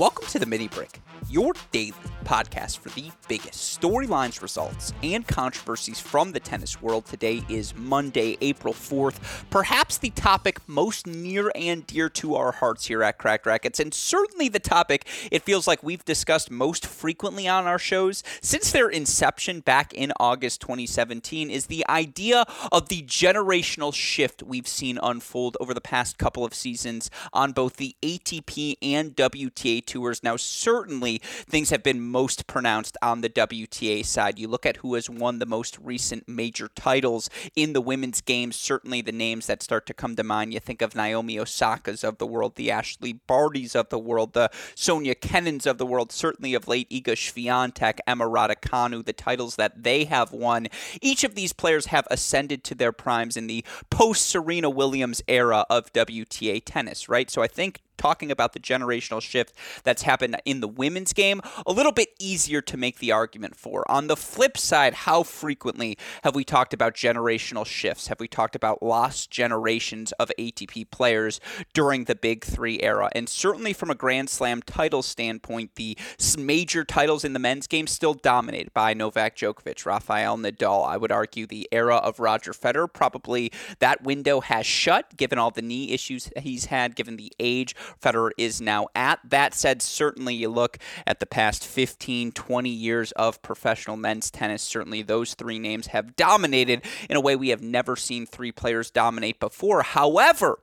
Welcome to the Mini Break, your daily podcast for the biggest storylines, results, and controversies from the tennis world. Today is Monday, April 4th, perhaps the topic most near and dear to our hearts here at Cracked Racquets, and certainly the topic it feels like we've discussed most frequently on our shows since their inception back in August 2017 is the idea of the generational shift we've seen unfold over the past couple of seasons on both the ATP and WTA tours. Now, certainly things have been most pronounced on the WTA side. You look at who has won the most recent major titles in the women's games, certainly the names that start to come to mind. You think of Naomi Osaka's of the world, the Ashley Bartys of the world, the Sofia Kenins of the world, certainly of late Iga Swiatek, Emma Raducanu, the titles that they have won. Each of these players have ascended to their primes in the post Serena Williams era of WTA tennis, right? So I think talking about the generational shift that's happened in the women's game, a little bit easier to make the argument for. On the flip side, how frequently have we talked about generational shifts? Have we talked about lost generations of ATP players during the Big Three era? And certainly from a Grand Slam title standpoint, the major titles in the men's game still dominated by Novak Djokovic, Rafael Nadal. I would argue the era of Roger Federer, probably that window has shut given all the knee issues he's had, given the age Federer is now at. That said, certainly you look at the past 15, 20 years of professional men's tennis, certainly those three names have dominated in a way we have never seen three players dominate before. However,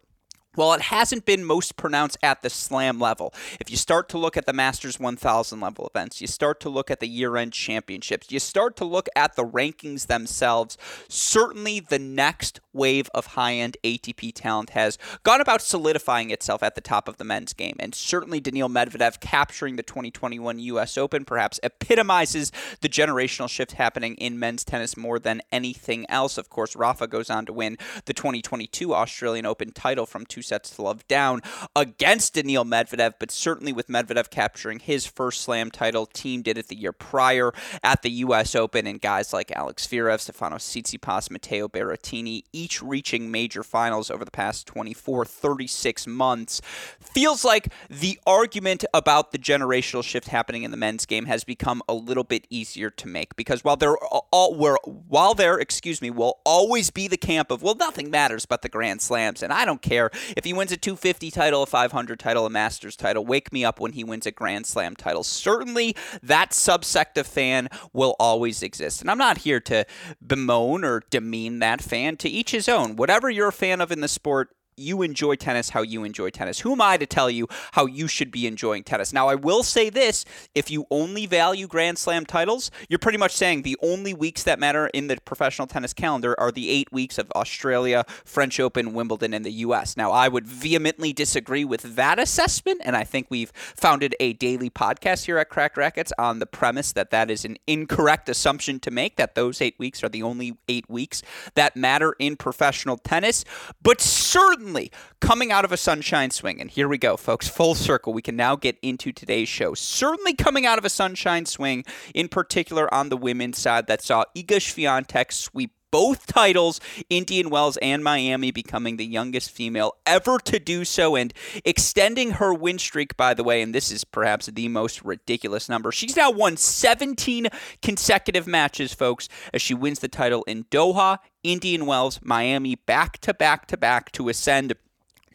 well, it hasn't been most pronounced at the slam level. If you start to look at the Masters 1000 level events, you start to look at the year end championships, you start to look at the rankings themselves, certainly the next wave of high end ATP talent has gone about solidifying itself at the top of the men's game. And certainly Daniil Medvedev capturing the 2021 US Open perhaps epitomizes the generational shift happening in men's tennis more than anything else. Of course, Rafa goes on to win the 2022 Australian Open title from two sets to love down against Daniil Medvedev, but certainly with Medvedev capturing his first slam title. Thiem did it the year prior at the U.S. Open, and guys like Alex Zverev, Stefano Tsitsipas, Matteo Berrettini, each reaching major finals over the past 24, 36 months. Feels like the argument about the generational shift happening in the men's game has become a little bit easier to make because while there all were while there, excuse me, will always be the camp of well, nothing matters but the Grand Slams, and I don't care if he wins a 250 title, a 500 title, a Masters title, wake me up when he wins a Grand Slam title. Certainly, that subsect of fan will always exist. And I'm not here to bemoan or demean that fan. To each his own. Whatever you're a fan of in the sport, you enjoy tennis how you enjoy tennis. Who am I to tell you how you should be enjoying tennis? Now, I will say this if you only value Grand Slam titles, you're pretty much saying the only weeks that matter in the professional tennis calendar are the eight weeks of Australia, French Open, Wimbledon, and the U.S. Now, I would vehemently disagree with that assessment, and I think we've founded a daily podcast here at Cracked Racquets on the premise that that is an incorrect assumption to make, that those eight weeks are the only eight weeks that matter in professional tennis. But certainly, coming out of a sunshine swing, and here we go, folks, full circle. We can now get into today's show. Certainly coming out of a sunshine swing, in particular on the women's side, that saw Iga Swiatek sweep both titles, Indian Wells and Miami, becoming the youngest female ever to do so and extending her win streak, by the way. And this is perhaps the most ridiculous number. She's now won 17 consecutive matches, folks, as she wins the title in Doha, Indian Wells, Miami, back to back to back to ascend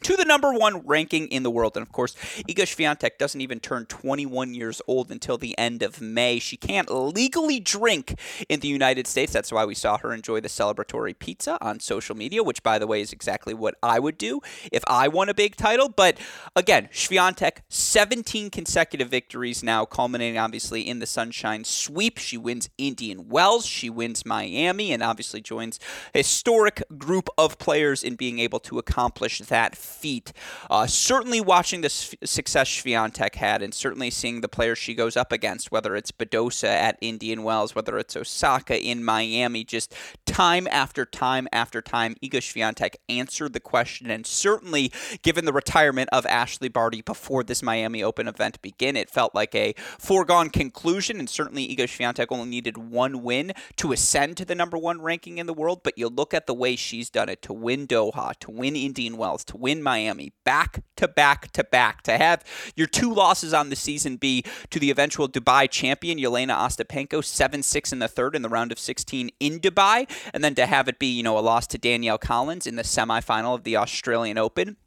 to the number one ranking in the world. And of course, Iga Swiatek doesn't even turn 21 years old until the end of May. She can't legally drink in the United States. That's why we saw her enjoy the celebratory pizza on social media, which, by the way, is exactly what I would do if I won a big title. But again, Swiatek, 17 consecutive victories now, culminating obviously in the Sunshine Sweep. She wins Indian Wells, she wins Miami, and obviously joins a historic group of players in being able to accomplish that feat. Uh, certainly watching the success Swiatek had, and certainly seeing the players she goes up against, whether it's Badosa at Indian Wells, whether it's Osaka in Miami, just time after time after time, Iga Swiatek answered the question, and certainly given the retirement of Ashley Barty before this Miami Open event begin, it felt like a foregone conclusion, and certainly Iga Swiatek only needed one win to ascend to the number one ranking in the world, but you look at the way she's done it to win Doha, to win Indian Wells, to win Miami, back to back to back, to have your two losses on the season be to the eventual Dubai champion, Jelena Ostapenko, 7 6 in the third in the round of 16 in Dubai, and then to have it be, you know, a loss to Danielle Collins in the semifinal of the Australian Open.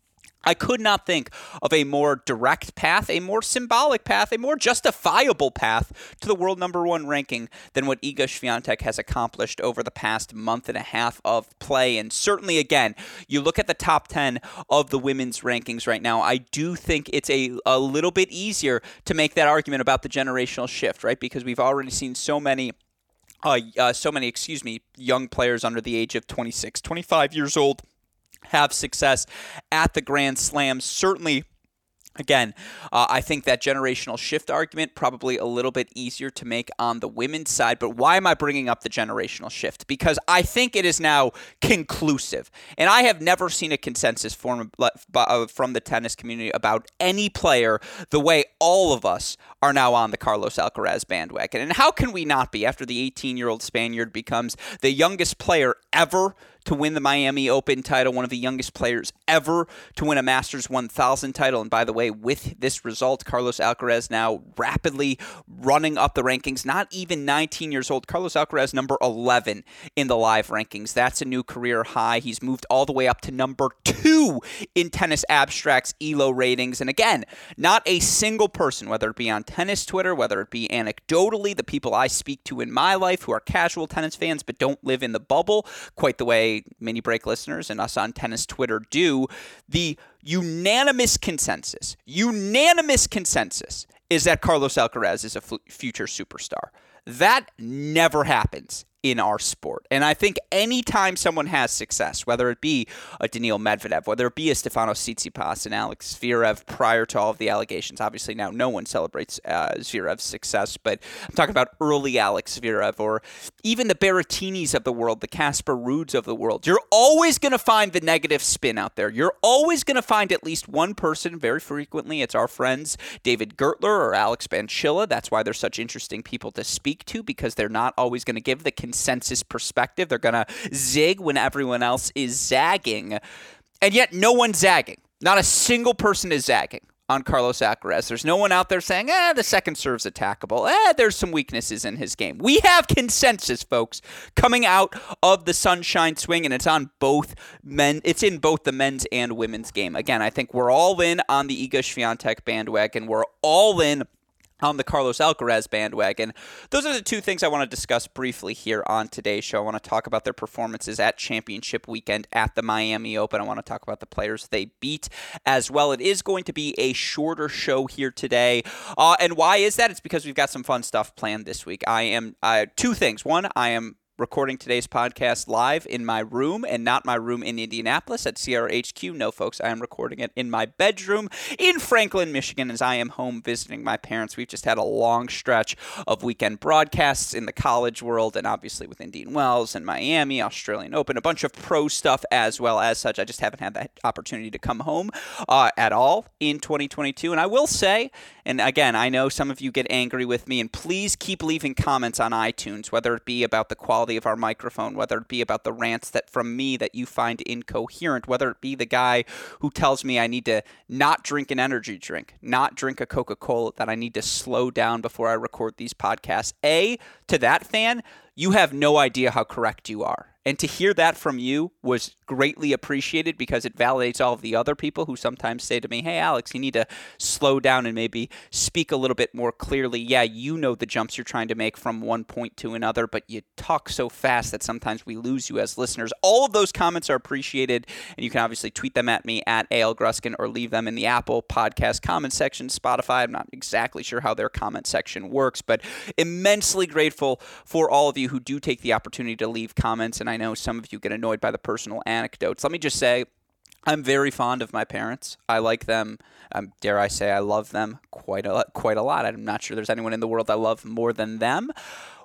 I could not think of a more direct path, a more symbolic path, a more justifiable path to the world number one ranking than what Iga Swiatek has accomplished over the past month and a half of play. And certainly, again, you look at the top 10 of the women's rankings right now, I do think it's a, a little bit easier to make that argument about the generational shift, right? Because we've already seen so many. Uh, uh, so many, excuse me, young players under the age of 26, 25 years old have success at the Grand Slam. Certainly Again, uh, I think that generational shift argument probably a little bit easier to make on the women's side. But why am I bringing up the generational shift? Because I think it is now conclusive, and I have never seen a consensus form uh, from the tennis community about any player the way all of us are now on the Carlos Alcaraz bandwagon. And how can we not be after the 18-year-old Spaniard becomes the youngest player ever? To win the Miami Open title, one of the youngest players ever to win a Masters 1000 title. And by the way, with this result, Carlos Alcaraz now rapidly running up the rankings, not even 19 years old. Carlos Alcaraz, number 11 in the live rankings. That's a new career high. He's moved all the way up to number two in Tennis Abstract's ELO ratings. And again, not a single person, whether it be on tennis Twitter, whether it be anecdotally, the people I speak to in my life who are casual tennis fans but don't live in the bubble, quite the way mini break listeners and us on tennis Twitter do, the unanimous consensus, unanimous consensus is that Carlos Alcaraz is a f- future superstar. That never happens in our sport. And I think anytime someone has success, whether it be a Daniil Medvedev, whether it be a Stefano Tsitsipas and Alex Zverev prior to all of the allegations, obviously now no one celebrates uh, Zverev's success, but I'm talking about early Alex Zverev or even the Berrettinis of the world, the Casper Ruuds of the world. You're always going to find the negative spin out there. You're always going to find at least one person, very frequently it's our friends David Gertler or Alex Banchila. That's why they're such interesting people to speak to because they're not always going to give the consensus perspective. They're going to zig when everyone else is zagging. And yet, no one's zagging. Not a single person is zagging on Carlos Alcaraz. There's no one out there saying, eh, the second serve's attackable. Eh, there's some weaknesses in his game. We have consensus, folks, coming out of the sunshine swing, and it's on both men. It's in both the men's and women's game. Again, I think we're all in on the Iga Swiatek bandwagon. We're all in on the Carlos Alcaraz bandwagon. Those are the two things I want to discuss briefly here on today's show. I want to talk about their performances at championship weekend at the Miami Open. I want to talk about the players they beat as well. It is going to be a shorter show here today. Uh, and why is that? It's because we've got some fun stuff planned this week. I am uh, two things. One, I am recording today's podcast live in my room and not my room in Indianapolis at CRHQ. No, folks, I am recording it in my bedroom in Franklin, Michigan, as I am home visiting my parents. We've just had a long stretch of weekend broadcasts in the college world and obviously with Indian Wells and Miami, Australian Open, a bunch of pro stuff as well as such. I just haven't had that opportunity to come home uh, at all in 2022. And I will say, and again, I know some of you get angry with me, and please keep leaving comments on iTunes, whether it be about the quality quality of our microphone, whether it be about the rants that from me that you find incoherent, whether it be the guy who tells me I need to not drink an energy drink, not drink a Coca Cola, that I need to slow down before I record these podcasts. A, to that fan, you have no idea how correct you are. And to hear that from you was greatly appreciated because it validates all of the other people who sometimes say to me, Hey, Alex, you need to slow down and maybe speak a little bit more clearly. Yeah, you know the jumps you're trying to make from one point to another, but you talk so fast that sometimes we lose you as listeners. All of those comments are appreciated, and you can obviously tweet them at me at AL Gruskin or leave them in the Apple podcast comment section, Spotify. I'm not exactly sure how their comment section works, but immensely grateful for all of you who do take the opportunity to leave comments. And I I know some of you get annoyed by the personal anecdotes. Let me just say, I'm very fond of my parents. I like them. Um, dare I say, I love them quite a quite a lot. I'm not sure there's anyone in the world I love more than them.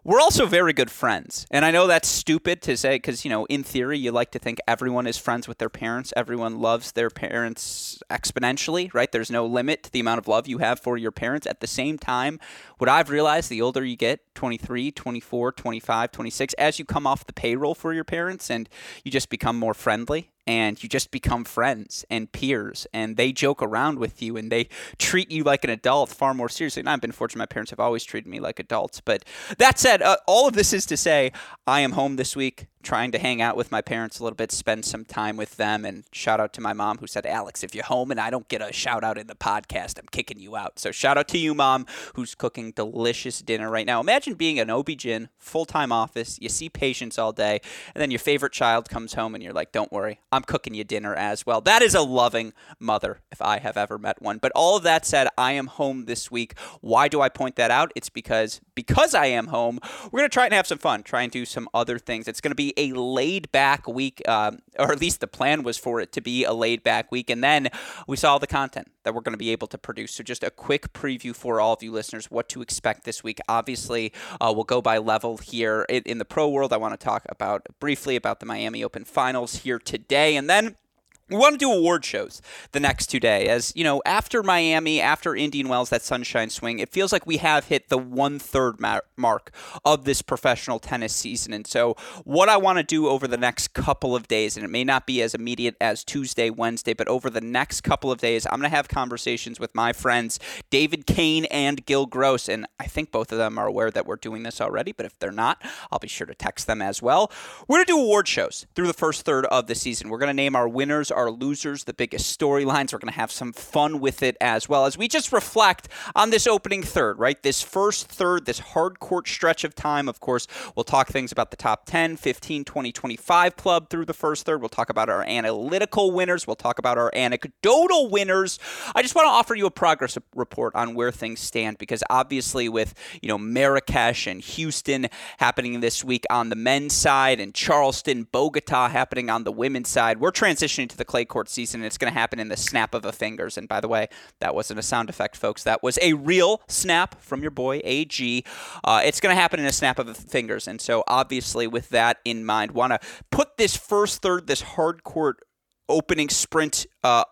We're also very good friends. And I know that's stupid to say because, you know, in theory, you like to think everyone is friends with their parents. Everyone loves their parents exponentially, right? There's no limit to the amount of love you have for your parents. At the same time, what I've realized the older you get 23, 24, 25, 26 as you come off the payroll for your parents and you just become more friendly and you just become friends and peers and they joke around with you and they treat you like an adult far more seriously. And I've been fortunate my parents have always treated me like adults. But that said, uh, all of this is to say I am home this week trying to hang out with my parents a little bit, spend some time with them. And shout out to my mom who said, Alex, if you're home and I don't get a shout out in the podcast, I'm kicking you out. So shout out to you, mom, who's cooking delicious dinner right now. Imagine being an OB-GYN, full-time office, you see patients all day, and then your favorite child comes home and you're like, don't worry, I'm cooking you dinner as well. That is a loving mother if I have ever met one. But all of that said, I am home this week. Why do I point that out? It's because because I am home, we're going to try and have some fun, try and do some other things. It's going to be a laid back week, um, or at least the plan was for it to be a laid back week. And then we saw the content that we're going to be able to produce. So, just a quick preview for all of you listeners what to expect this week. Obviously, uh, we'll go by level here in, in the pro world. I want to talk about briefly about the Miami Open finals here today. And then we want to do award shows the next two days. As you know, after Miami, after Indian Wells, that Sunshine Swing, it feels like we have hit the one third mark of this professional tennis season. And so, what I want to do over the next couple of days, and it may not be as immediate as Tuesday, Wednesday, but over the next couple of days, I'm going to have conversations with my friends David Kane and Gil Gross. And I think both of them are aware that we're doing this already, but if they're not, I'll be sure to text them as well. We're going to do award shows through the first third of the season. We're going to name our winners losers, the biggest storylines. We're going to have some fun with it as well as we just reflect on this opening third, right? This first third, this hard court stretch of time. Of course, we'll talk things about the top 10, 15, 20, 25 club through the first third. We'll talk about our analytical winners. We'll talk about our anecdotal winners. I just want to offer you a progress report on where things stand because obviously with, you know, Marrakesh and Houston happening this week on the men's side and Charleston, Bogota happening on the women's side, we're transitioning to the clay court season. It's going to happen in the snap of a fingers. And by the way, that wasn't a sound effect, folks. That was a real snap from your boy AG. Uh, it's going to happen in a snap of the fingers. And so, obviously, with that in mind, want to put this first third, this hard court opening sprint uh,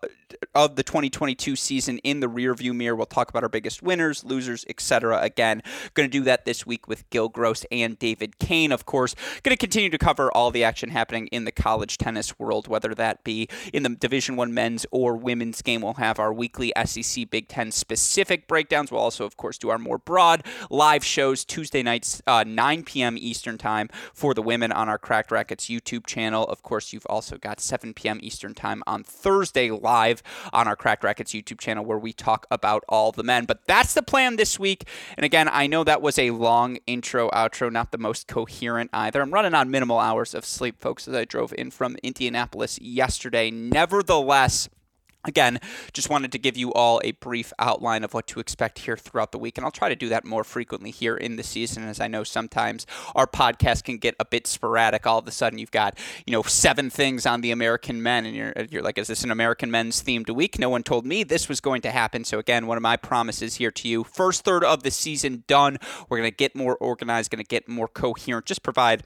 of the 2022 season in the rearview mirror. We'll talk about our biggest winners, losers, etc. Again, going to do that this week with Gil Gross and David Kane. Of course, going to continue to cover all the action happening in the college tennis world, whether that be in the Division One men's or women's game. We'll have our weekly SEC Big Ten specific breakdowns. We'll also, of course, do our more broad live shows Tuesday nights, uh, 9 p.m. Eastern time for the women on our Cracked Racquets YouTube channel. Of course, you've also got 7 p.m. Eastern time on Thursday live on our Cracked Racquets YouTube channel where we talk about all the men. But that's the plan this week. And again, I know that was a long intro, outro, not the most coherent either. I'm running on minimal hours of sleep, folks, as I drove in from Indianapolis yesterday. Nevertheless, Again, just wanted to give you all a brief outline of what to expect here throughout the week, and I'll try to do that more frequently here in the season, as I know sometimes our podcast can get a bit sporadic. All of a sudden, you've got you know seven things on the American men, and you're you're like, is this an American men's themed week? No one told me this was going to happen. So again, one of my promises here to you: first third of the season done. We're gonna get more organized, gonna get more coherent. Just provide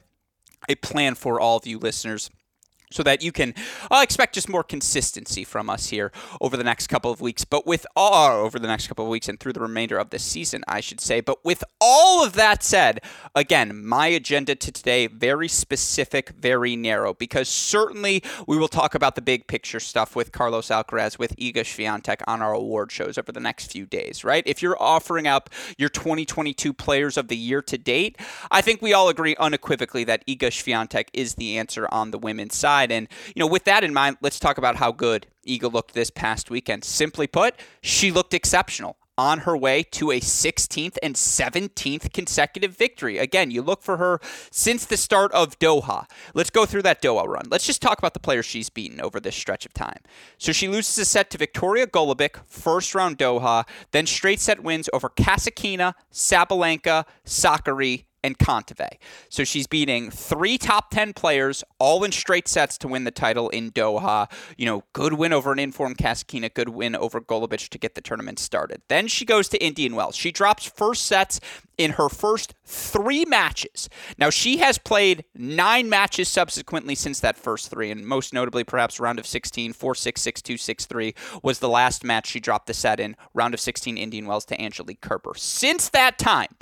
a plan for all of you listeners so that you can uh, expect just more consistency from us here over the next couple of weeks. But with all over the next couple of weeks and through the remainder of the season, I should say. But with all of that said, again, my agenda to today very specific, very narrow, because certainly we will talk about the big picture stuff with Carlos Alcaraz, with Iga Swiatek on our award shows over the next few days. Right? If you're offering up your 2022 Players of the Year to date, I think we all agree unequivocally that Iga Swiatek is the answer on the women's side side. And, you know, with that in mind, let's talk about how good Iga looked this past weekend. Simply put, she looked exceptional on her way to a 16th and 17th consecutive victory. Again, you look for her since the start of Doha. Let's go through that Doha run. Let's just talk about the players she's beaten over this stretch of time. So she loses a set to Viktorija Golubic, first round Doha, then straight set wins over Kasatkina, Sabalenka, Sakkari, and Kontaveit. So she's beating three top 10 players, all in straight sets to win the title in Doha. You know, good win over an informed Kasatkina, good win over Golubic to get the tournament started. Then she goes to Indian Wells. She drops first sets in her first three matches. Now, she has played nine matches subsequently since that first three, and most notably, perhaps round of 16, 4 6, 6 2, 6 3 was the last match she dropped the set in, round of 16, Indian Wells to Angelique Kerber. Since that time,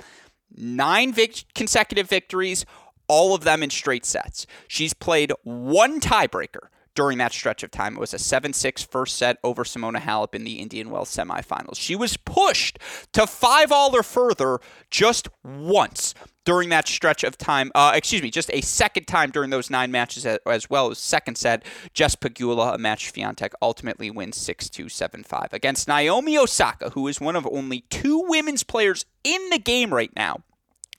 nine vic- consecutive victories, all of them in straight sets. She's played one tiebreaker during that stretch of time. It was a 7 6 first set over Simona Halep in the Indian Wells semifinals. She was pushed to 5 all or further just once during that stretch of time. Uh, excuse me, just a second time during those nine matches as well as second set. Jess Pegula, a match Swiatek ultimately wins 6 2 7 5 against Naomi Osaka, who is one of only two women's players in the game right now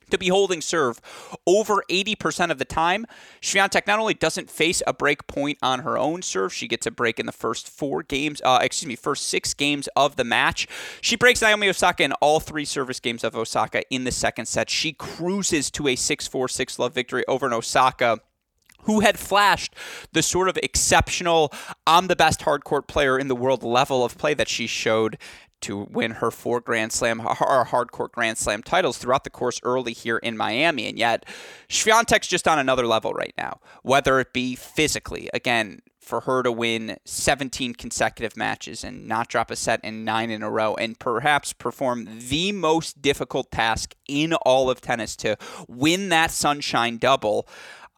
to be holding serve over 80% of the time. Swiatek not only doesn't face a break point on her own serve, she gets a break in the first four games, uh, excuse me, first six games of the match. She breaks Naomi Osaka in all three service games of Osaka in the second set. She cruises to a 6 4 6 love victory over an Osaka who had flashed the sort of exceptional, I'm the best hardcourt player in the world level of play that she showed to win her four Grand Slam, her hardcourt Grand Slam titles throughout the course early here in Miami. And yet, Swiatek's just on another level right now, whether it be physically. Again, for her to win 17 consecutive matches and not drop a set in nine in a row, and perhaps perform the most difficult task in all of tennis to win that sunshine double.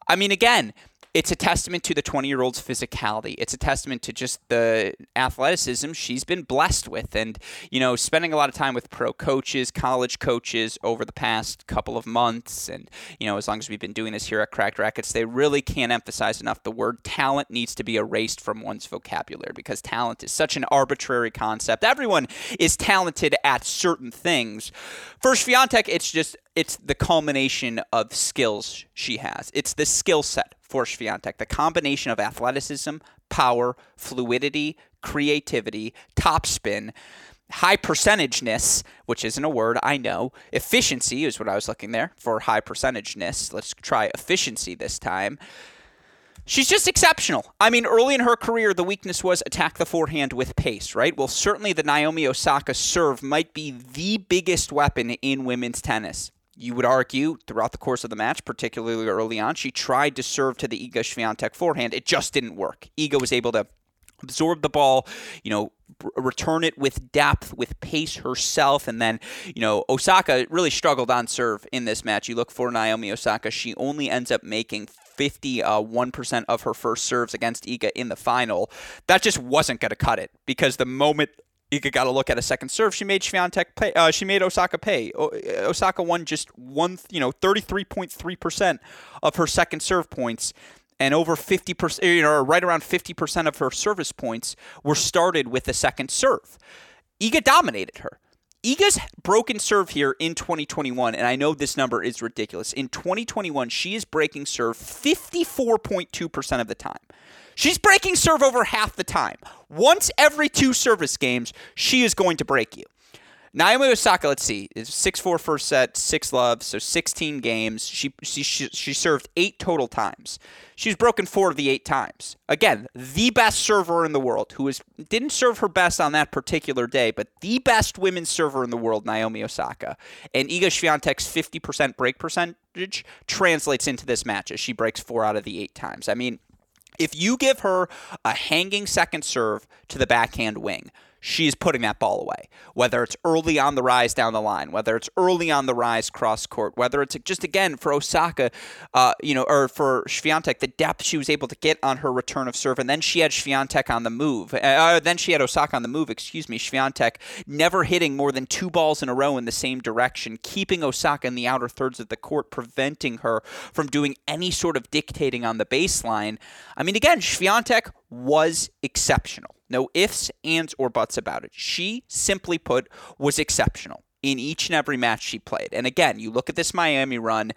I mean, again, it's a testament to the 20 year old's physicality. It's a testament to just the athleticism she's been blessed with. And, you know, spending a lot of time with pro coaches, college coaches over the past couple of months, and, you know, as long as we've been doing this here at Cracked Racquets, they really can't emphasize enough the word talent needs to be erased from one's vocabulary because talent is such an arbitrary concept. Everyone is talented at certain things. For Swiatek, it's just it's the culmination of skills she has. It's the skill set for Swiatek, the combination of athleticism, power, fluidity, creativity, topspin, high percentageness, which isn't a word, I know. Efficiency is what I was looking there for high percentageness. Let's try efficiency this time. She's just exceptional. I mean, early in her career, the weakness was attack the forehand with pace, right? Well, certainly the Naomi Osaka serve might be the biggest weapon in women's tennis you would argue throughout the course of the match, particularly early on, she tried to serve to the Iga Swiatek forehand. It just didn't work. Iga was able to absorb the ball, you know, return it with depth, with pace herself. And then, you know, Osaka really struggled on serve in this match. You look for Naomi Osaka, she only ends up making 51% uh, of her first serves against Iga in the final. That just wasn't going to cut it because the moment Iga got to look at a second serve. She made Swiatek pay. Uh, she made Osaka pay. O- Osaka won just one, you know, thirty three point three percent of her second serve points, and over fifty percent, you know, right around fifty percent of her service points were started with the second serve. Iga dominated her. Iga's broken serve here in 2021, and I know this number is ridiculous. In 2021, she is breaking serve 54.2% of the time. She's breaking serve over half the time. Once every two service games, she is going to break you. Naomi Osaka, let's see, is 6 4 first set, 6 love, so 16 games. She, she, she served eight total times. She's broken four of the eight times. Again, the best server in the world, who is, didn't serve her best on that particular day, but the best women's server in the world, Naomi Osaka. And Iga Swiatek's 50% break percentage translates into this match as she breaks four out of the eight times. I mean, If you give her a hanging second serve to the backhand wing, she's putting that ball away. Whether it's early on the rise down the line, whether it's early on the rise cross court, whether it's just again for Osaka, uh, you know, or for Swiatek, the depth she was able to get on her return of serve, and then she had Swiatek on the move. Uh, then she had Osaka on the move. Excuse me, Swiatek never hitting more than two balls in a row in the same direction, keeping Osaka in the outer thirds of the court, preventing her from doing any sort of dictating on the baseline. I mean, again, Swiatek was exceptional. No ifs, ands, or buts about it. She, simply put, was exceptional in each and every match she played. And again, you look at this Miami run,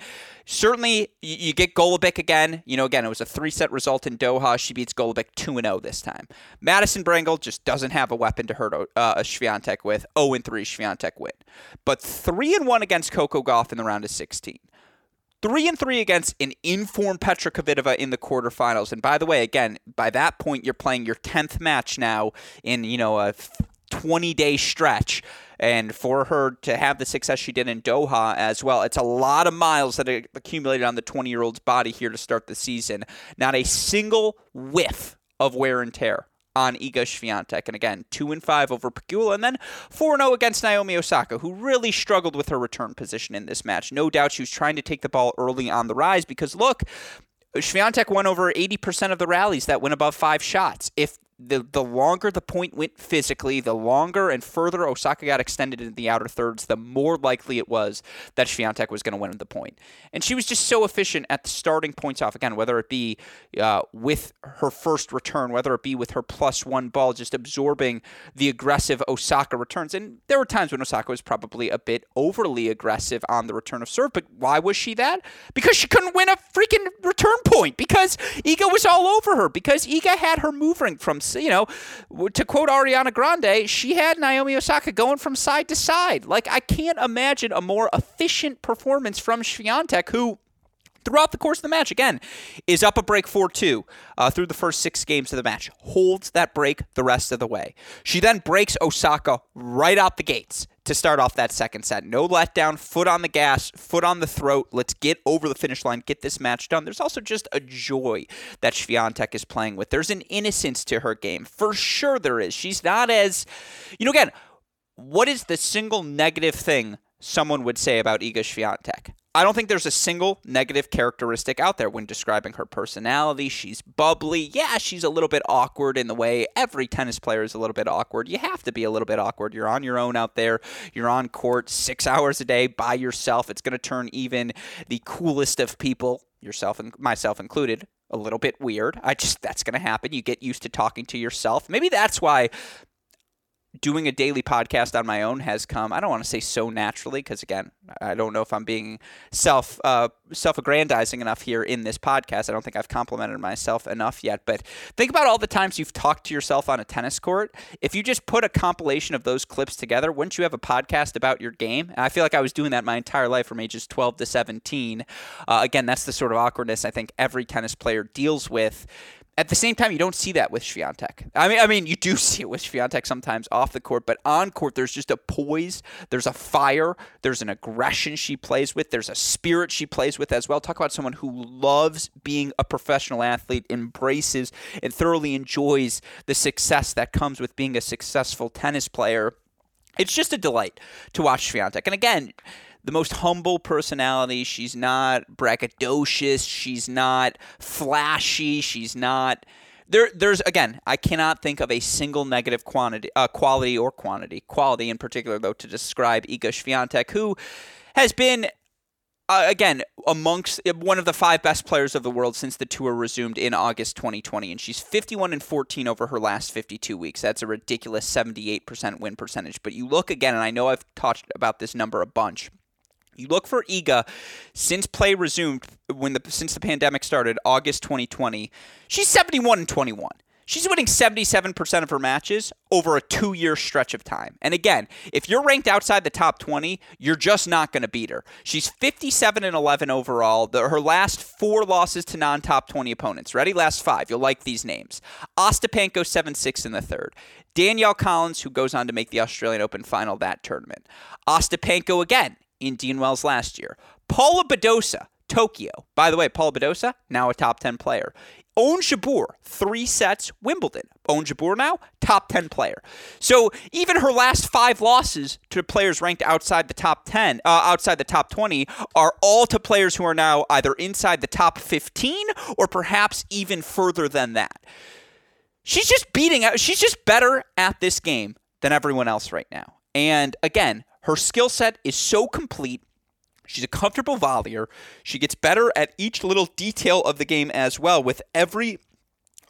certainly you, get Golubic again. You know, again, it was a three set result in Doha. She beats Golubic 2 0 this time. Madison Brengle just doesn't have a weapon to hurt uh, a Swiatek with. 0 3 Swiatek win. But 3 and 1 against Coco Gauff in the round of 16 three and three against an informed Petra Kvitova in the quarterfinals. And by the way, again, by that point, you're playing your tenth match now in you know a 20 day stretch. And for her to have the success she did in Doha as well, it's a lot of miles that accumulated on the 20 year old's body here to start the season. Not a single whiff of wear and tear on Iga Swiatek. And again, 2 and 5 over Pegula, and then 4 0 against Naomi Osaka, who really struggled with her return position in this match. No doubt she was trying to take the ball early on the rise because, look, Swiatek won over 80% of the rallies that went above five shots. If the the longer the point went physically, the longer and further Osaka got extended in the outer thirds, the more likely it was that Swiatek was going to win the point. And she was just so efficient at the starting points off again, whether it be uh, with her first return, whether it be with her plus one ball, just absorbing the aggressive Osaka returns. And there were times when Osaka was probably a bit overly aggressive on the return of serve, but why was she that? Because she couldn't win a freaking return point. Because Iga was all over her. Because Iga had her moving from you know, to quote Ariana Grande, she had Naomi Osaka going from side to side. Like, I can't imagine a more efficient performance from Swiatek, who throughout the course of the match, again, is up a break 4 2 uh, through the first six games of the match, holds that break the rest of the way. She then breaks Osaka right out the gates to start off that second set. No letdown, foot on the gas, foot on the throat. Let's get over the finish line, get this match done. There's also just a joy that Swiatek is playing with. There's an innocence to her game. For sure there is. She's not as, you know, again, what is the single negative thing someone would say about Iga Swiatek? I don't think there's a single negative characteristic out there when describing her personality. She's bubbly. Yeah, she's a little bit awkward in the way every tennis player is a little bit awkward. You have to be a little bit awkward. You're on your own out there. You're on court six hours a day by yourself. It's going to turn even the coolest of people, yourself and myself included, a little bit weird. I just that's going to happen. You get used to talking to yourself. Maybe that's why doing a daily podcast on my own has come. I don't want to say so naturally because again, I don't know if I'm being self uh, self-aggrandizing enough here in this podcast. I don't think I've complimented myself enough yet. But think about all the times you've talked to yourself on a tennis court. If you just put a compilation of those clips together, wouldn't you have a podcast about your game? And I feel like I was doing that my entire life from ages 12 to 17. Uh, again, that's the sort of awkwardness I think every tennis player deals with at the same time, you don't see that with Swiatek. I mean, I mean, you do see it with Swiatek sometimes off the court, but on court, there's just a poise, there's a fire, there's an aggression she plays with, there's a spirit she plays with as well. Talk about someone who loves being a professional athlete, embraces and thoroughly enjoys the success that comes with being a successful tennis player. It's just a delight to watch Swiatek. And again, the most humble personality. She's not braggadocious. She's not flashy. She's not. There, there's again, I cannot think of a single negative quantity, uh, quality or quantity, quality in particular though, to describe Iga Swiatek, who has been uh, again, amongst uh, one of the five best players of the world since the tour resumed in August 2020, and she's 51 and 14 over her last 52 weeks. That's a ridiculous 78% win percentage. But you look again, and I know I've talked about this number a bunch. You look for Iga since play resumed when the since the pandemic started, August 2020. She's 71 and 21. She's winning 77% of her matches over a two year stretch of time. And again, if you're ranked outside the top 20, you're just not going to beat her. She's 57 and 11 overall. The, her last four losses to non top 20 opponents. Ready? Last five. You'll like these names Ostapenko 7 6 in the third. Danielle Collins, who goes on to make the Australian Open final that tournament. Ostapenko again, Indian Wells last year. Paula Badosa, Tokyo. By the way, Paula Badosa, now a top 10 player. Ons Jabeur, three sets, Wimbledon. Ons Jabeur now, top 10 player. So even her last five losses to players ranked outside the top 10, uh, outside the top 20, are all to players who are now either inside the top 15 or perhaps even further than that. She's just beating out, she's just better at this game than everyone else right now. And again, her skill set is so complete She's a comfortable volleyer. She gets better at each little detail of the game as well. With every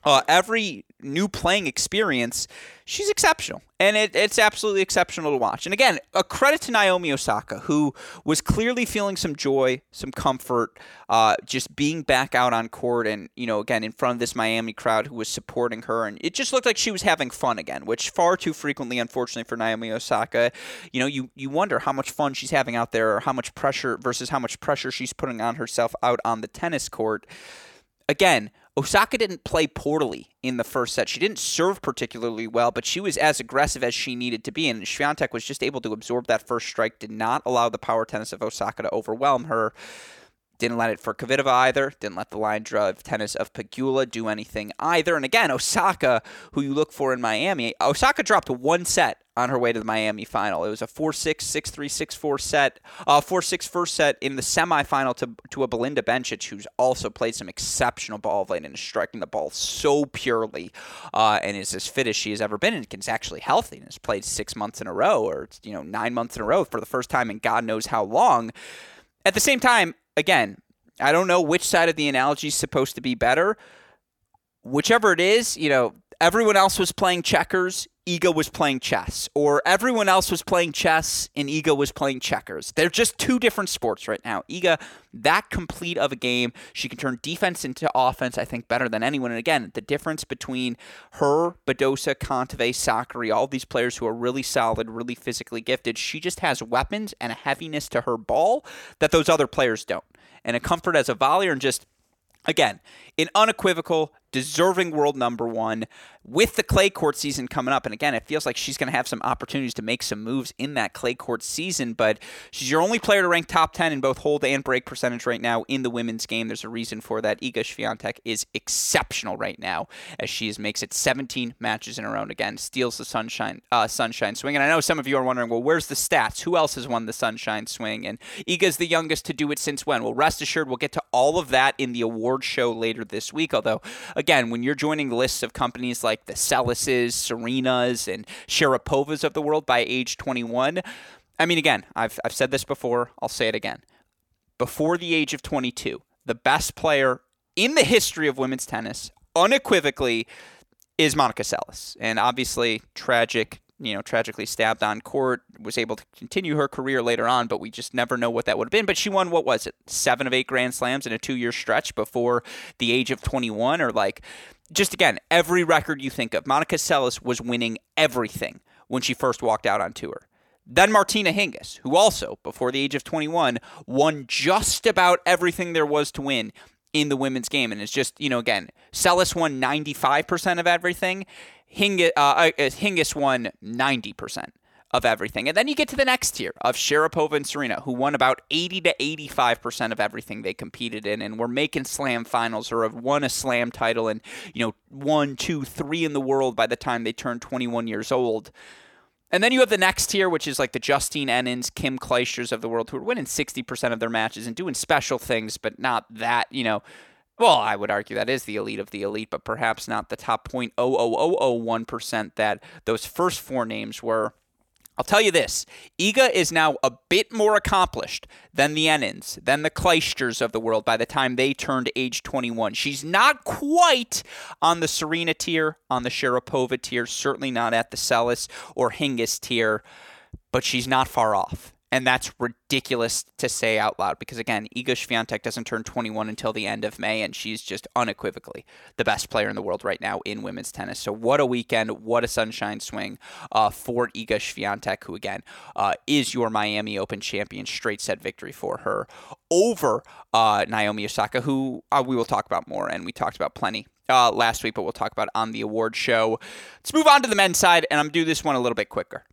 uh, every new playing experience, she's exceptional. And it, it's absolutely exceptional to watch. And again, a credit to Naomi Osaka, who was clearly feeling some joy, some comfort, uh, just being back out on court and, you know, again, in front of this Miami crowd who was supporting her. And it just looked like she was having fun again, which far too frequently, unfortunately, for Naomi Osaka, you know, you, you wonder how much fun she's having out there or how much pressure versus how much pressure she's putting on herself out on the tennis court. Again, Osaka didn't play poorly in the first set. She didn't serve particularly well, but she was as aggressive as she needed to be, and Swiatek was just able to absorb that first strike, did not allow the power tennis of Osaka to overwhelm her. Didn't let it for Kvitova either. Didn't let the line drive tennis of Pegula do anything either. And again, Osaka, who you look for in Miami, Osaka dropped one set on her way to the Miami final. It was a 4 6, 6 3, 6 4 set, uh, 4 6 first set in the semifinal to, to a Belinda Bencic, who's also played some exceptional ball lane and is striking the ball so purely uh, and is as fit as she has ever been and is actually healthy and has played six months in a row or, you know, nine months in a row for the first time in God knows how long. At the same time, again, I don't know which side of the analogy is supposed to be better. Whichever it is, you know, everyone else was playing checkers, Iga was playing chess, or everyone else was playing chess and Iga was playing checkers. They're just two different sports right now. Iga, that complete of a game, she can turn defense into offense, I think, better than anyone. And again, the difference between her, Badosa, Kontaveit, Sakkari, all these players who are really solid, really physically gifted, she just has weapons and a heaviness to her ball that those other players don't. And a comfort as a volleyer and just Again, an unequivocal, deserving world number one with the clay court season coming up. And again, it feels like she's going to have some opportunities to make some moves in that clay court season, but she's your only player to rank top 10 in both hold and break percentage right now in the women's game. There's a reason for that. Iga Swiatek is exceptional right now as she makes it 17 matches in a row again steals the sunshine uh, sunshine swing. And I know some of you are wondering, well, where's the stats? Who else has won the sunshine swing? And Iga's the youngest to do it since when? Well, rest assured, we'll get to all of that in the award show later this week. Although, again, when you're joining lists of companies like the Seleses, Serenas, and Sharapovas of the world by age 21, I mean, again, I've, I've said this before, I'll say it again. Before the age of 22, the best player in the history of women's tennis, unequivocally, is Monica Seles. And obviously, tragic you know, tragically stabbed on court, was able to continue her career later on, but we just never know what that would have been. But she won, what was it, seven of eight Grand Slams in a two year stretch before the age of 21, or like, just again, every record you think of. Monica Seles was winning everything when she first walked out on tour. Then Martina Hingis, who also, before the age of 21, won just about everything there was to win in the women's game. And it's just, you know, again, Seles won 95% of everything. Hingis, uh, uh Hingis won 90% of everything. And then you get to the next tier of Sharapova and Serena, who won about 80 to 85% of everything they competed in and were making slam finals or have won a slam title and, you know, one, two, three in the world by the time they turned 21 years old. And then you have the next tier, which is like the Justine Henins, Kim Clijsters of the world, who are winning 60% of their matches and doing special things, but not that, you know, well, I would argue that is the elite of the elite, but perhaps not the top 0.00001% that those first four names were. I'll tell you this Iga is now a bit more accomplished than the Henins, than the Clijsters of the world by the time they turned age 21. She's not quite on the Serena tier, on the Sharapova tier, certainly not at the Seles or Hingis tier, but she's not far off. And that's ridiculous to say out loud because, again, Iga Swiatek doesn't turn 21 until the end of May, and she's just unequivocally the best player in the world right now in women's tennis. So, what a weekend. What a sunshine swing uh, for Iga Swiatek, who, again, uh, is your Miami Open champion. Straight set victory for her over uh, Naomi Osaka, who uh, we will talk about more, and we talked about plenty uh, last week, but we'll talk about on the award show. Let's move on to the men's side, and I'm do this one a little bit quicker.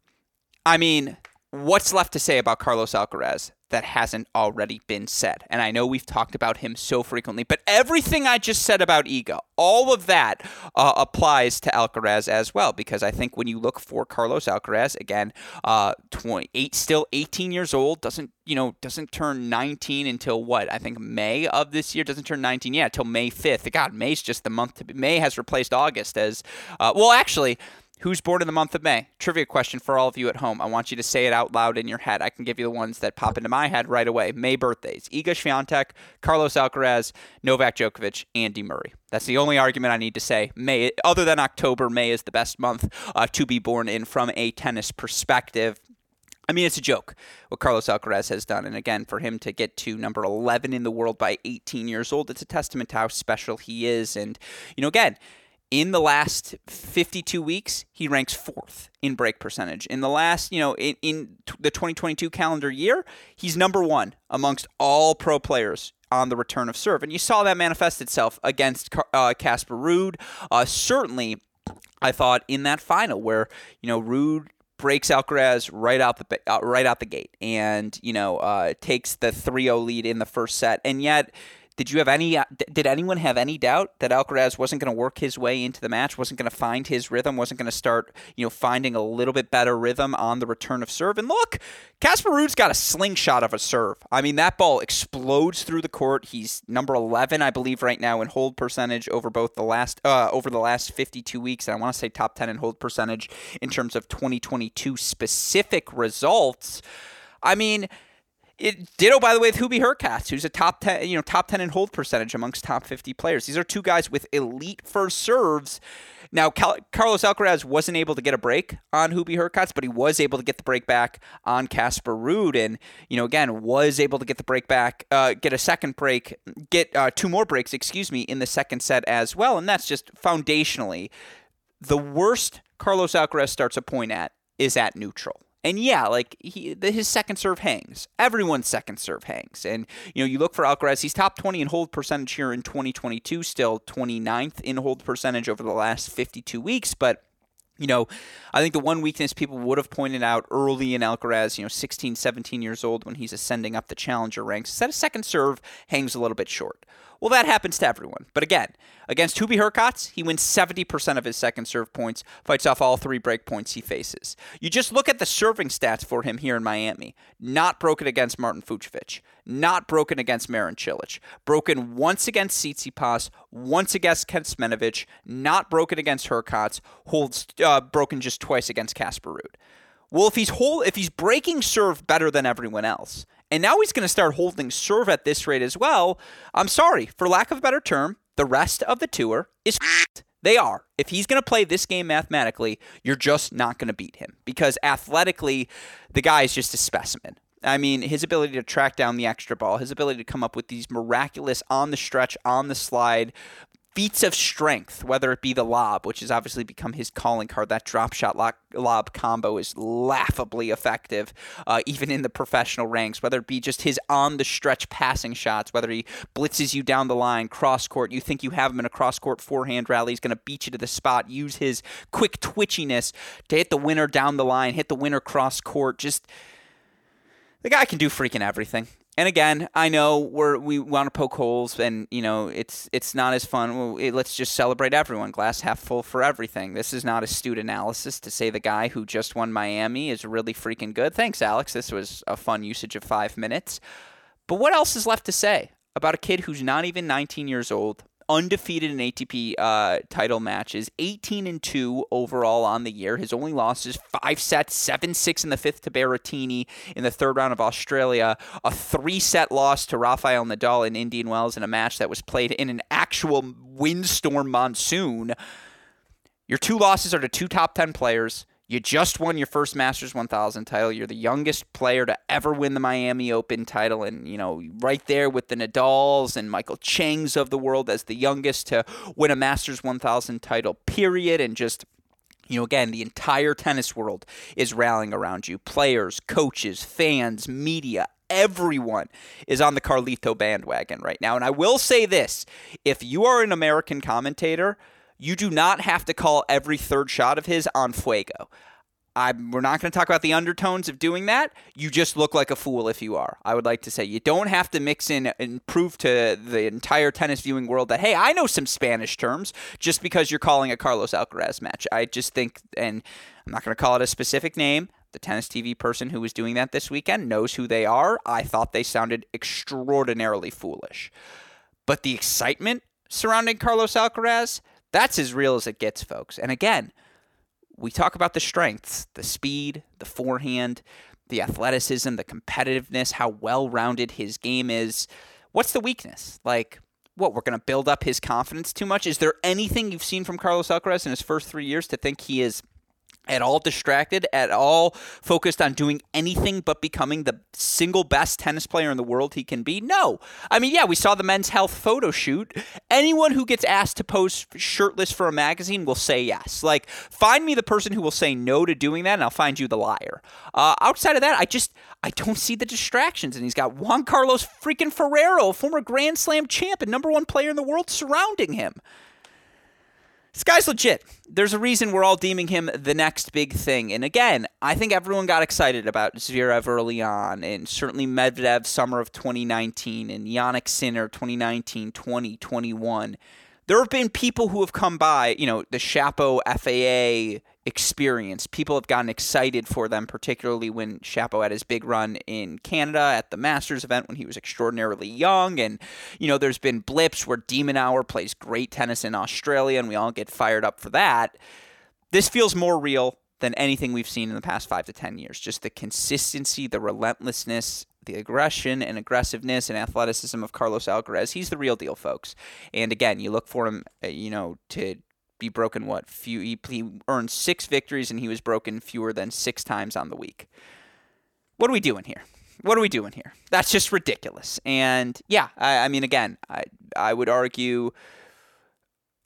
I mean, what's left to say about Carlos Alcaraz? that hasn't already been said. And I know we've talked about him so frequently, but everything I just said about Iga, all of that uh, applies to Alcaraz as well, because I think when you look for Carlos Alcaraz, again, uh, 28, still 18 years old, doesn't you know doesn't turn 19 until what I think May of this year doesn't turn 19 yeah until May 5th. God, May's just the month to be. May has replaced August as uh, well. Actually, Who's born in the month of May? Trivia question for all of you at home. I want you to say it out loud in your head. I can give you the ones that pop into my head right away. May birthdays: Iga Swiatek, Carlos Alcaraz, Novak Djokovic, Andy Murray. That's the only argument I need to say. May, other than October, May is the best month uh, to be born in from a tennis perspective. I mean, it's a joke what Carlos Alcaraz has done. And again, for him to get to number 11 in the world by 18 years old, it's a testament to how special he is. And, you know, again, in the last 52 weeks, he ranks fourth in break percentage. In the last, you know, in, in the 2022 calendar year, he's number one amongst all pro players on the return of serve. And you saw that manifest itself against uh, Casper uh, Ruud. Uh, certainly, I thought in that final where, you know, Ruud breaks Alcaraz right out the uh, right out the gate, and you know uh, takes the 3-0 lead in the first set, and yet did you have any? Uh, did anyone have any doubt that Alcaraz wasn't going to work his way into the match? Wasn't going to find his rhythm? Wasn't going to start, you know, finding a little bit better rhythm on the return of serve? And look, Casper Ruud's got a slingshot of a serve. I mean, that ball explodes through the court. He's number 11, I believe, right now in hold percentage over both the last uh, over the last 52 weeks. And I want to say top 10 in hold percentage in terms of 2022 specific results. I mean it, ditto, by the way, with Hubie Hurkacz, who's a top ten, you know, top ten in hold percentage amongst top fifty players. These are two guys with elite first serves. Now, Cal- Carlos Alcaraz wasn't able to get a break on Hubie Hurkacz, but he was able to get the break back on Casper Ruud, and you know, again, was able to get the break back, uh, get a second break, get uh, two more breaks, excuse me, in the second set as well, and that's just foundationally the worst Carlos Alcaraz starts a point at is at neutral. And yeah, like he, his second serve hangs. Everyone's second serve hangs. And, you know, you look for Alcaraz, he's top 20 in hold percentage here in 2022, still 29th in hold percentage over the last 52 weeks. But, you know, I think the one weakness people would have pointed out early in Alcaraz, you know, 16, 17 years old when he's ascending up the challenger ranks, is that his second serve hangs a little bit short. Well, that happens to everyone. But again, against Hubie Hurkacz, he wins 70% of his second serve points, fights off all three break points he faces. You just look at the serving stats for him here in Miami. Not broken against Martin Fucsovics, not broken against Marin Cilic, broken once against Tsitsipas, once against Kecmanovic, not broken against Hurkacz, holds uh, broken just twice against Casper Ruud. Well, if he's whole, if he's breaking serve better than everyone else, and now he's going to start holding serve at this rate as well. I'm sorry, for lack of a better term, the rest of the tour is they are. If he's going to play this game mathematically, you're just not going to beat him because athletically, the guy is just a specimen. I mean, his ability to track down the extra ball, his ability to come up with these miraculous on the stretch, on the slide feats of strength, whether it be the lob, which has obviously become his calling card. That drop shot lob combo is laughably effective, uh, even in the professional ranks. Whether it be just his on the stretch passing shots, whether he blitzes you down the line, cross court, you think you have him in a cross court forehand rally, he's going to beat you to the spot. Use his quick twitchiness to hit the winner down the line, hit the winner cross court. Just the guy can do freaking everything and again, I know we're we want to poke holes, and you know it's it's not as fun. Let's just celebrate everyone, glass half full for everything. This is not astute analysis to say the guy who just won Miami is really freaking good. Thanks, Alex. This was a fun usage of five minutes. But what else is left to say about a kid who's not even 19 years old, undefeated in ATP uh, title matches, 18 and 2 overall on the year. His only losses five sets, 7 6 in the fifth to Berrettini in the third round of Australia, a three set loss to Rafael Nadal in Indian Wells in a match that was played in an actual windstorm monsoon. Your two losses are to two top 10 players. You just won your first Masters 1000 title. You're the youngest player to ever win the Miami Open title, and you know right there with the Nadals and Michael Changs of the world as the youngest to win a Masters 1000 title. Period, and just you know, again, the entire tennis world is rallying around you. Players, coaches, fans, media, everyone is on the Carlito bandwagon right now. And I will say this if you are an American commentator, you do not have to call every third shot of his on fuego. I, we're not going to talk about the undertones of doing that. You just look like a fool if you are. I would like to say you don't have to mix in and prove to the entire tennis viewing world that hey, I know some Spanish terms just because you're calling a Carlos Alcaraz match. I just think, and I'm not going to call it a specific name. The tennis TV person who was doing that this weekend knows who they are. I thought they sounded extraordinarily foolish. But the excitement surrounding Carlos Alcaraz, that's as real as it gets, folks. And again, we talk about the strengths, the speed, the forehand, the athleticism, the competitiveness, how well rounded his game is. What's the weakness? Like, what, we're going to build up his confidence too much? Is there anything you've seen from Carlos Alcaraz in his first three years to think he is at all distracted, at all focused on doing anything but becoming the single best tennis player in the world he can be? No. I mean, yeah, we saw the men's health photo shoot. Anyone who gets asked to pose shirtless for a magazine will say yes. Like, find me the person who will say no to doing that, and I'll find you the liar. Uh, outside of that, I just I don't see the distractions, and he's got Juan Carlos freaking Ferrero, former Grand Slam champ and number one player in the world, surrounding him. This guy's legit. There's a reason we're all deeming him the next big thing. And again, I think everyone got excited about Zverev early on, and certainly Medvedev summer of 2019, and Jannik Sinner 2019, 2021. There have been people who have come by, you know, the Shapo FAA experience. People have gotten excited for them, particularly when Shapo had his big run in Canada at the Masters event when he was extraordinarily young. And, you know, there's been blips where de Minaur plays great tennis in Australia, and we all get fired up for that. This feels more real than anything we've seen in the past five to 10 years. Just the consistency, the relentlessness, the aggression and aggressiveness and athleticism of Carlos Alcaraz. He's the real deal, folks. And again, you look for him, uh, you know, to be broken what few he, he earned six victories and he was broken fewer than six times on the week. What are we doing here? What are we doing here? That's just ridiculous. And yeah, I, I mean, again, I I would argue.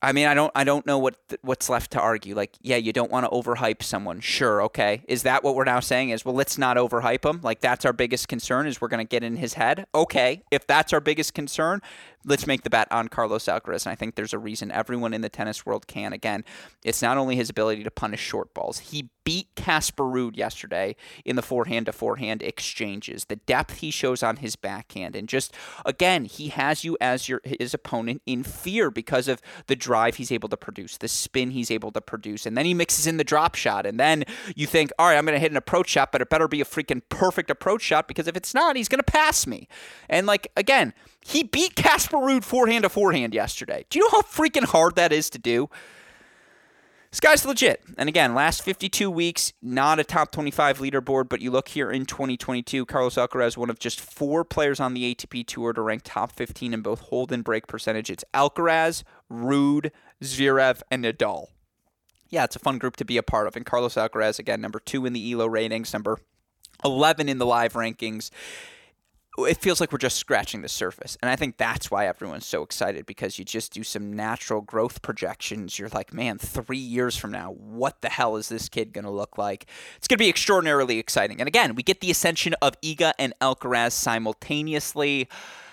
I mean, I don't, I don't know what what's left to argue. Like, yeah, you don't want to overhype someone. Sure, okay. Is that what we're now saying? Is well, let's not overhype him. Like, that's our biggest concern. Is we're going to get in his head. Okay, if that's our biggest concern, let's make the bet on Carlos Alcaraz. And I think there's a reason everyone in the tennis world can. Again, it's not only his ability to punish short balls, he beat Casper Ruud yesterday in the forehand to forehand exchanges. The depth he shows on his backhand. And just, again, he has you as your his opponent in fear because of the drive he's able to produce, the spin he's able to produce. And then he mixes in the drop shot. And then you think, all right, I'm going to hit an approach shot, but it better be a freaking perfect approach shot because if it's not, he's going to pass me. And like, again, he beat Casper Ruud forehand to forehand yesterday. Do you know how freaking hard that is to do? This guy's legit. And again, last 52 weeks, not a top 25 leaderboard, but you look here in 2022, Carlos Alcaraz, one of just four players on the ATP Tour to rank top 15 in both hold and break percentage. It's Alcaraz, Ruud, Zverev, and Nadal. Yeah, it's a fun group to be a part of. And Carlos Alcaraz, again, number two in the ELO ratings, number 11 in the live rankings it feels like we're just scratching the surface. And I think that's why everyone's so excited because you just do some natural growth projections. You're like, man, three years from now, what the hell is this kid going to look like? It's going to be extraordinarily exciting. And again, we get the ascension of Iga and Alcaraz simultaneously.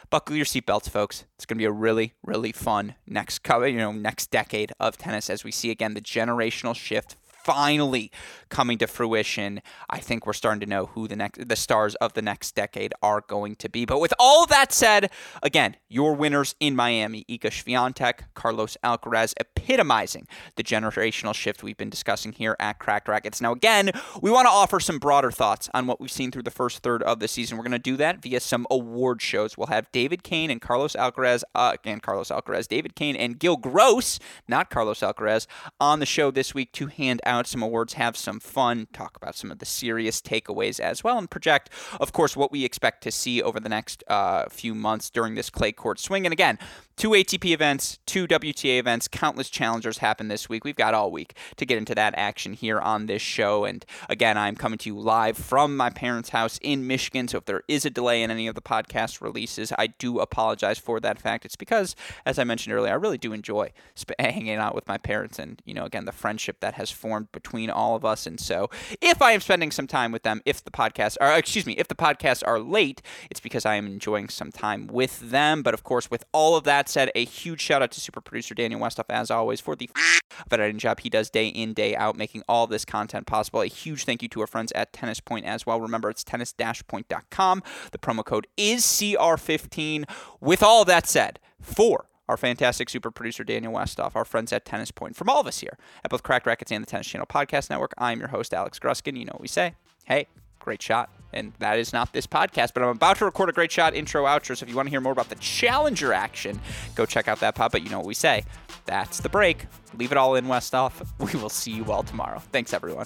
Buckle your seatbelts, folks. It's going to be a really, really fun next, you know, next decade of tennis as we see again the generational shift finally coming to fruition. I think we're starting to know who the next the stars of the next decade are going to be. But with all that said, again, your winners in Miami, Iga Swiatek, Carlos Alcaraz, epitomizing the generational shift we've been discussing here at Cracked Racquets. Now, again, we want to offer some broader thoughts on what we've seen through the first third of the season. We're going to do that via some award shows. We'll have David Kane and Carlos Alcaraz, uh, and Carlos Alcaraz, David Kane and Gill Gross, not Carlos Alcaraz, on the show this week to hand out some awards, have some fun, talk about some of the serious takeaways as well, and project, of course, what we expect to see over the next uh, few months during this clay court swing. And again, two ATP events, two WTA events, countless challengers happen this week. We've got all week to get into that action here on this show. And again, I'm coming to you live from my parents' house in Michigan. So if there is a delay in any of the podcast releases, I do apologize for that fact. It's because, as I mentioned earlier, I really do enjoy sp- hanging out with my parents and, you know, again, the friendship that has formed between all of us. And so if I am spending some time with them, if the podcasts are, excuse me, if the podcasts are late, it's because I am enjoying some time with them. But of course, with all of that said, a huge shout out to super producer Daniel Westoff, as always, for the editing job he does day in, day out, making all this content possible. A huge thank you to our friends at Tennis Point as well. Remember, it's tennis-point.com. The promo code is CR15. With all that said, for our fantastic super producer Daniel Westoff, our friends at Tennis Point, from all of us here at both Cracked Racquets and the Tennis Channel Podcast Network, I'm your host, Alex Gruskin. You know what we say. Hey, great shot. And that is not this podcast, but I'm about to record a great shot intro outro. So if you want to hear more about the Challenger action, go check out that pod. But you know what we say. That's the break. Leave it all in Westoff. We will see you all tomorrow. Thanks, everyone.